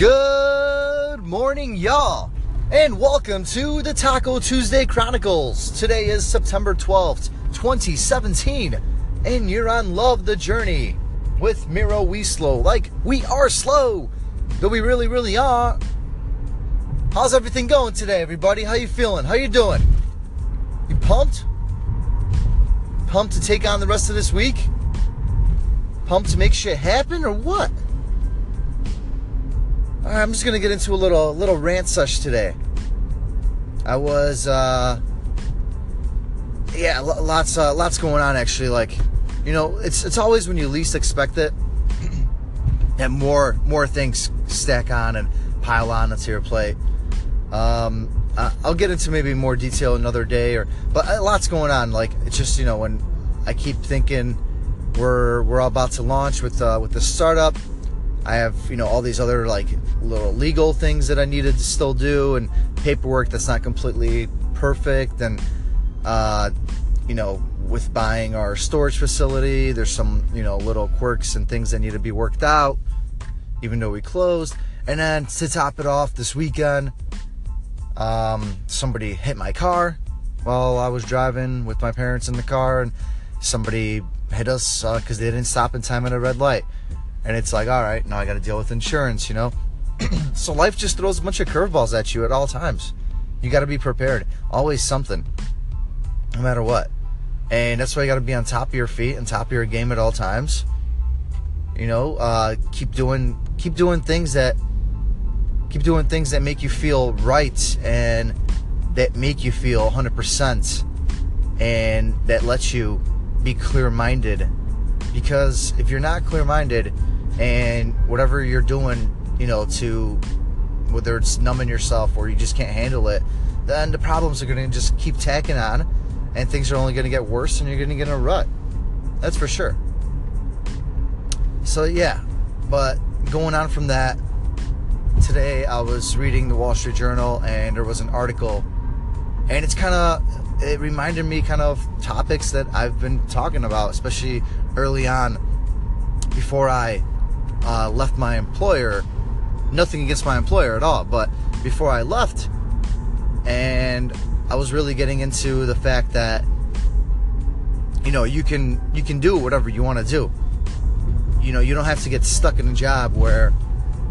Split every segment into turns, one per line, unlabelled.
Good morning, y'all, and welcome to the Taco Tuesday Chronicles. Today is September 12th, 2017, and you're on Love the Journey with Miro We Slow. Like, we are slow, though we really, really are. How's everything going today, everybody? How you feeling? How you doing? You pumped? Pumped to take on the rest of this week? Pumped to make shit happen, or what? I'm just gonna get into a little little rant sesh today. I was, uh, yeah, lots uh, lots going on actually. Like, you know, it's it's always when you least expect it that more more things stack on and pile on onto your plate. Um, I'll get into maybe more detail another day, or but a lot's going on. Like it's just you know when I keep thinking we're we're all about to launch with uh, with the startup I have, you know, all these other like little legal things that I needed to still do and paperwork that's not completely perfect. And, uh, you know, with buying our storage facility, there's some, you know, little quirks and things that need to be worked out, even though we closed. And then to top it off this weekend, um, somebody hit my car while I was driving with my parents in the car, and somebody hit us because uh, they didn't stop in time at a red light and it's like, all right, now I got to deal with insurance, you know? so life just throws a bunch of curveballs at you at all times. You got to be prepared. Always something, no matter what. And that's why you got to be on top of your feet and top of your game at all times. You know, uh, keep doing keep doing things that keep doing things that make you feel right and that make you feel 100% and that lets you be clear-minded because if you're not clear-minded and whatever you're doing, you know, to whether it's numbing yourself or you just can't handle it, then the problems are going to just keep tacking on and things are only going to get worse and you're going to get in a rut. That's for sure. So, yeah, but going on from that, today I was reading the Wall Street Journal and there was an article, and it's kind of it reminded me kind of topics that I've been talking about, especially early on before I uh, left my employer. Nothing against my employer at all, but before I left, and I was really getting into the fact that you know you can you can do whatever you want to do. You know you don't have to get stuck in a job where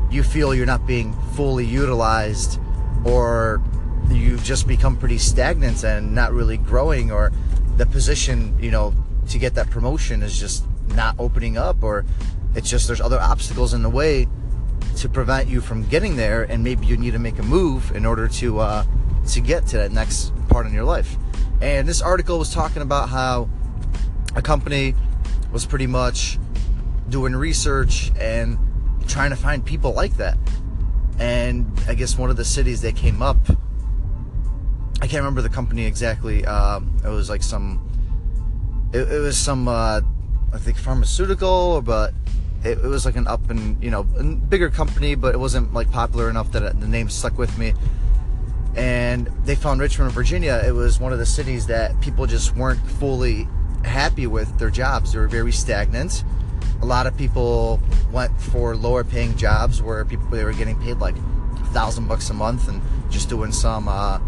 you feel you're not being fully utilized or you've just become pretty stagnant and not really growing or the position you know to get that promotion is just not opening up or it's just there's other obstacles in the way to prevent you from getting there and maybe you need to make a move in order to uh, to get to that next part in your life. And this article was talking about how a company was pretty much doing research and trying to find people like that. And i guess one of the cities that came up i can't remember the company exactly um, it was like some it, it was some uh, I think pharmaceutical, but it, it, was like an up and you know bigger company, but it wasn't like popular enough that the name stuck with me. And they found Richmond, Virginia. It was one of the cities that people just weren't fully happy with their jobs. They were very stagnant. A lot of people went for lower paying jobs where people they were getting paid like a thousand bucks a month and just doing some uh,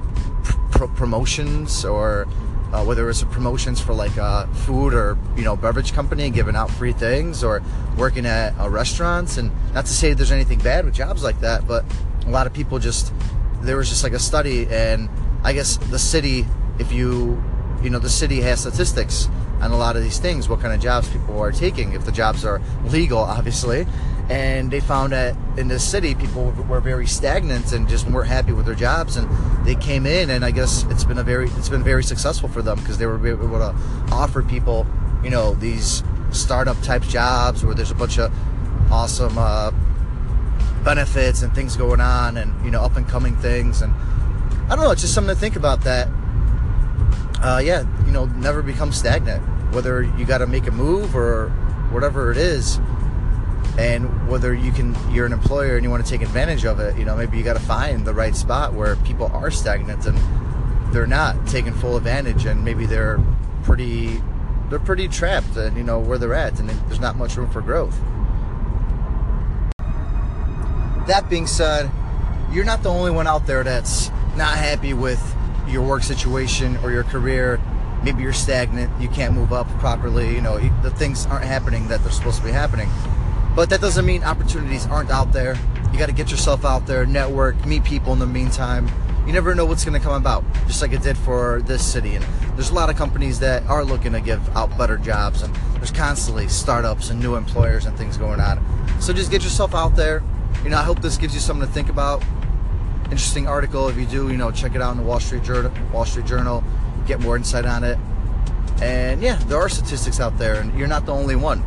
pr- promotions or uh, whether it's promotions for like a uh, food or you know beverage company giving out free things or working at uh, restaurants. And not to say there's anything bad with jobs like that but a lot of people just there was just like a study and i guess the city if you you know the city has statistics on a lot of these things what kind of jobs people are taking. If the jobs are legal obviously and they found that in this city people were very stagnant and just weren't happy with their jobs. And they came in and i guess it's been a very it's been very successful for them because they were able to offer people you know these startup type jobs where there's a bunch of awesome uh, benefits and things going on and you know up and coming things. And i don't know it's just something to think about that uh, yeah you know never become stagnant whether you got to make a move or whatever it is and whether you can you're an employer and you want to take advantage of it you know maybe you got to find the right spot where people are stagnant and they're not taking full advantage and maybe they're pretty they're pretty trapped and you know where they're at and there's not much room for growth that being said, you're not the only one out there that's not happy with your work situation or your career. Maybe you're stagnant, you can't move up properly, you know, the things aren't happening that they're supposed to be happening. But that doesn't mean opportunities aren't out there. You got to get yourself out there, network, meet people in the meantime. You never know what's going to come about, just like it did for this city. And there's a lot of companies that are looking to give out better jobs, and there's constantly startups and new employers and things going on. So just get yourself out there. You know, I hope this gives you something to think about. Interesting article. If you do, you know, check it out in the Wall Street Journal. Wall Street Journal. Get more insight on it. And yeah, there are statistics out there, and you're not the only one.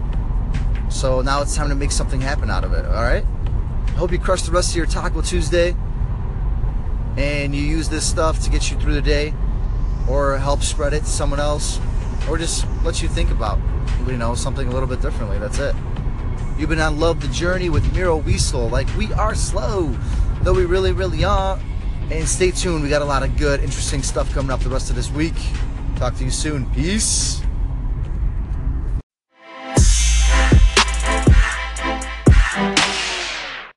So now it's time to make something happen out of it. All right. I hope you crush the rest of your Taco Tuesday, and you use this stuff to get you through the day, or help spread it to someone else, or just let you think about, you know, something a little bit differently. That's it. You've been on Love the Journey with Miro Weasel. Like we are slow, though we really, really are. And stay tuned. We got a lot of good, interesting stuff coming up the rest of this week. Talk to you soon. Peace.